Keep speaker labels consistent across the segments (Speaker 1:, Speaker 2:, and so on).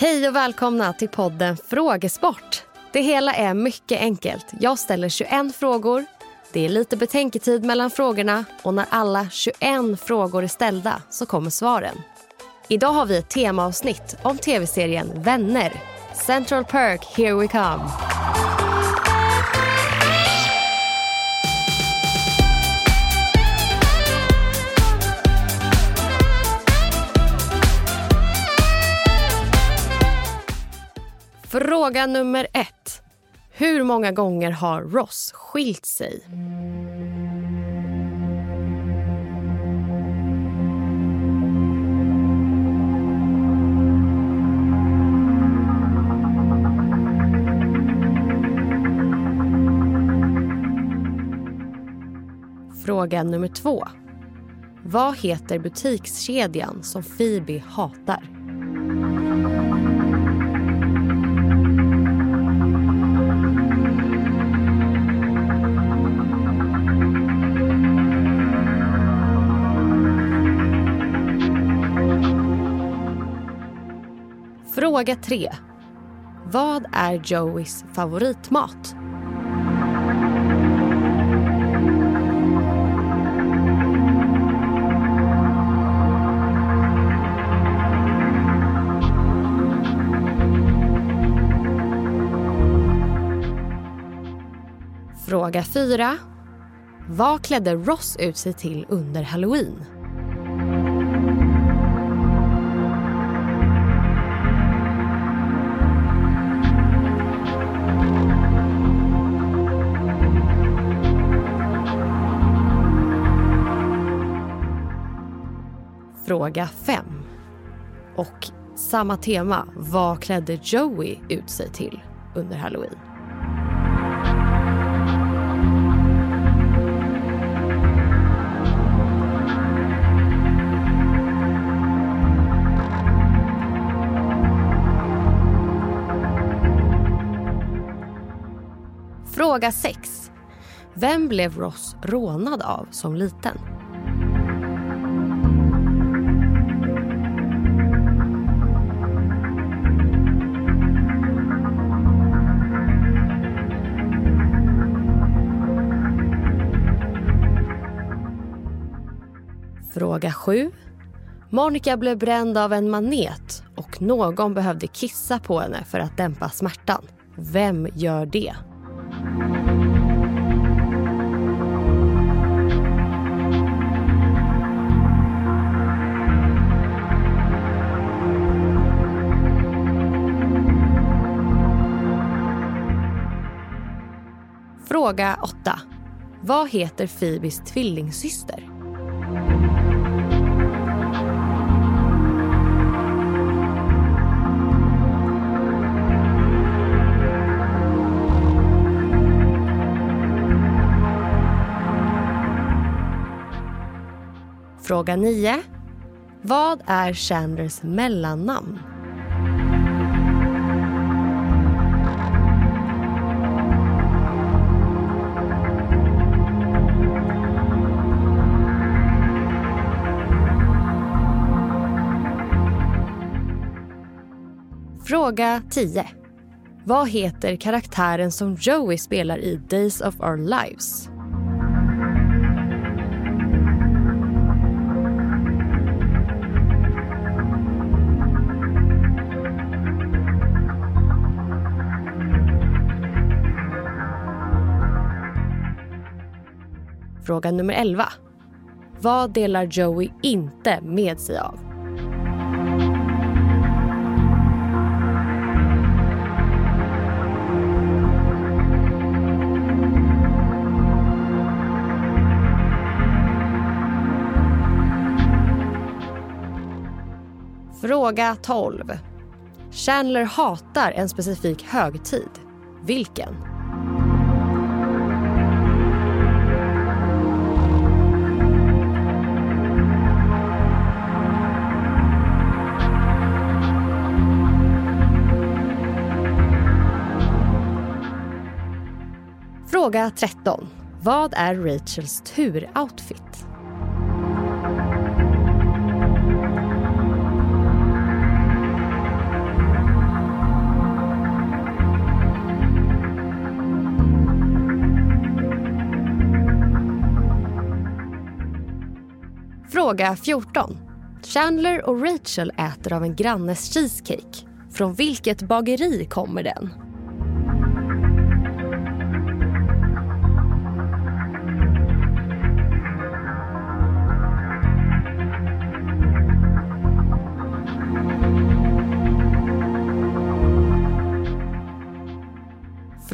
Speaker 1: Hej och välkomna till podden Frågesport. Det hela är mycket enkelt. Jag ställer 21 frågor. Det är lite betänketid mellan frågorna och när alla 21 frågor är ställda så kommer svaren. Idag har vi ett temaavsnitt om tv-serien Vänner. Central Perk, here we come. Fråga nummer ett. Hur många gånger har Ross skilt sig? Fråga nummer två. Vad heter butikskedjan som Phoebe hatar? Fråga 3. Vad är Joeys favoritmat? Fråga 4. Vad klädde Ross ut sig till under halloween? Fråga 5. Och samma tema. Vad klädde Joey ut sig till under halloween? Fråga 6. Vem blev Ross rånad av som liten? Fråga 7. Monica blev bränd av en manet och någon behövde kissa på henne för att dämpa smärtan. Vem gör det? Fråga 8. Vad heter Phoebes tvillingsyster? Fråga 9. Vad är Chandlers mellannamn? Fråga 10. Vad heter karaktären som Joey spelar i Days of Our Lives? Fråga nummer 11. Vad delar Joey inte med sig av? Fråga 12. Chandler hatar en specifik högtid. Vilken? Fråga 13. Vad är Rachels turoutfit? Fråga 14. Chandler och Rachel äter av en grannes cheesecake. Från vilket bageri kommer den?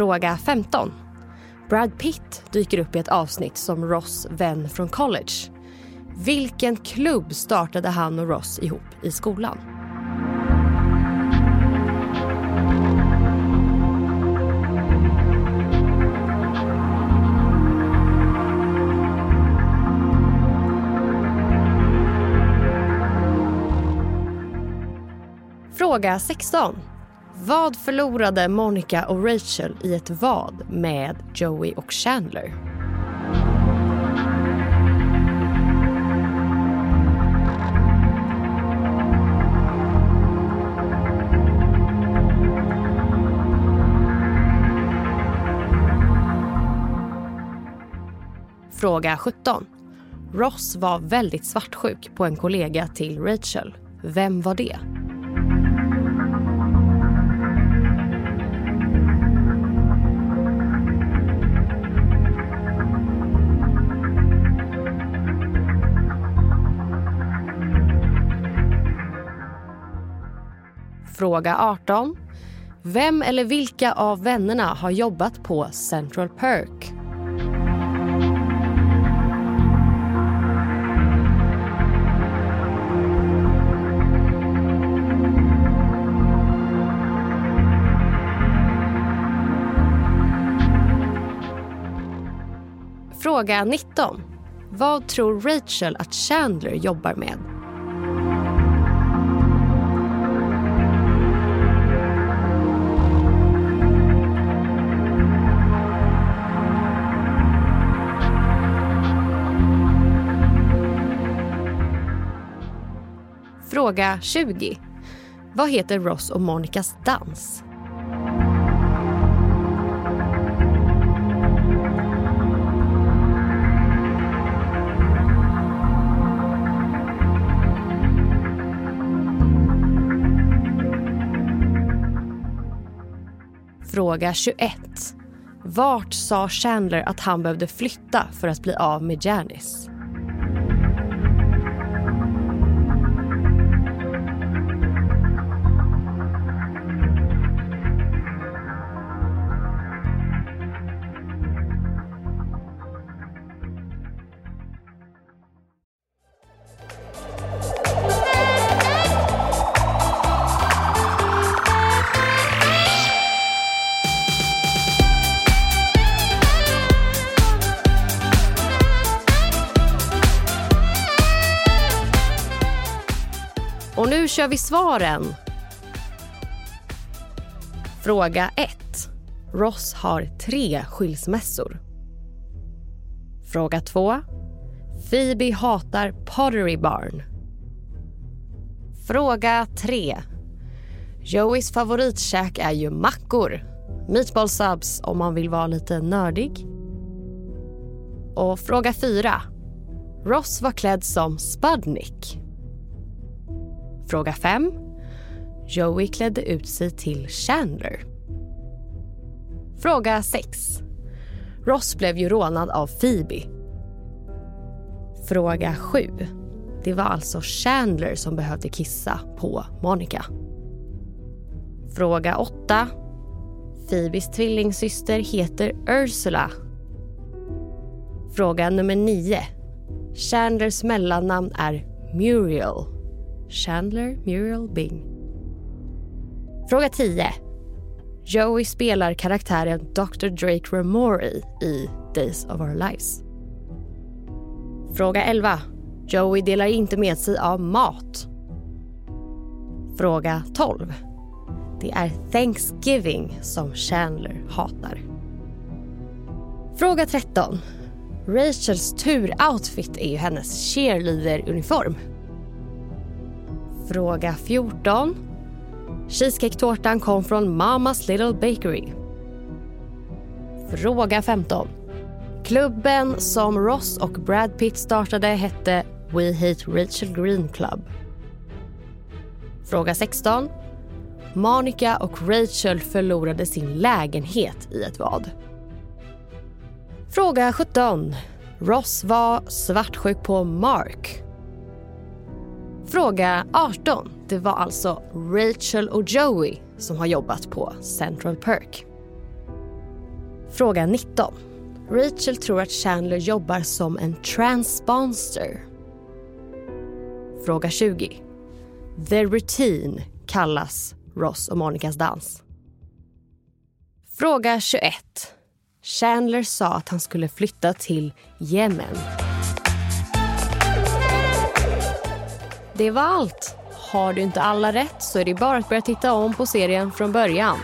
Speaker 1: Fråga 15. Brad Pitt dyker upp i ett avsnitt som Ross vän från college. Vilken klubb startade han och Ross ihop i skolan? Fråga 16. Vad förlorade Monica och Rachel i ett vad med Joey och Chandler? Fråga 17. Ross var väldigt svartsjuk på en kollega till Rachel. Vem var det? Fråga 18. Vem eller vilka av vännerna har jobbat på Central Perk? Fråga 19. Vad tror Rachel att Chandler jobbar med? Fråga 20. Vad heter Ross och Monicas dans? Fråga 21. Vart sa Chandler att han behövde flytta för att bli av med Janice? Kör vi svaren. Fråga 1. Ross har tre skilsmässor. Fråga 2. Phoebe hatar Pottery Barn. Fråga 3. Joeys favoritkäk är ju mackor. Meatball subs om man vill vara lite nördig. Och fråga 4. Ross var klädd som Spudnik. Fråga 5. Joey klädde ut sig till Chandler. Fråga 6. Ross blev ju rånad av Phoebe. Fråga 7. Det var alltså Chandler som behövde kissa på Monica. Fråga 8. Phoebes tvillingsyster heter Ursula. Fråga nummer 9. Chandlers mellannamn är Muriel. Chandler Muriel Bing. Fråga 10. Joey spelar karaktären Dr. Drake Ramori i Days of Our Lives. Fråga 11. Joey delar inte med sig av mat. Fråga 12. Det är Thanksgiving som Chandler hatar. Fråga 13. Rachels turoutfit är ju hennes cheerleader-uniform. Fråga 14. Cheesecake-tårtan kom från Mamas Little Bakery. Fråga 15. Klubben som Ross och Brad Pitt startade hette We Hate Rachel Green Club. Fråga 16. Monica och Rachel förlorade sin lägenhet i ett vad? Fråga 17. Ross var svartsjuk på Mark. Fråga 18. Det var alltså Rachel och Joey som har jobbat på Central Perk. Fråga 19. Rachel tror att Chandler jobbar som en transponster. Fråga 20. The Routine kallas Ross och Monicas dans. Fråga 21. Chandler sa att han skulle flytta till Yemen. Det var allt. Har du inte alla rätt så är det bara att börja titta om på serien från början.